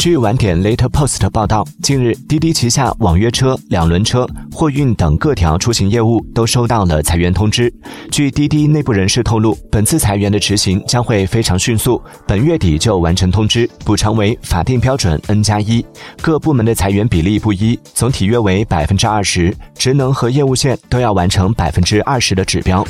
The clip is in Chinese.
据晚点 later post 报道近日滴滴旗下网约车两轮车货运等各条出行业务都收到了裁员通知。据滴滴内部人士透露本次裁员的执行将会非常迅速本月底就完成通知补偿为法定标准 n 加一。各部门的裁员比例不一总体约为百分之二十职能和业务线都要完成百分之二十的指标。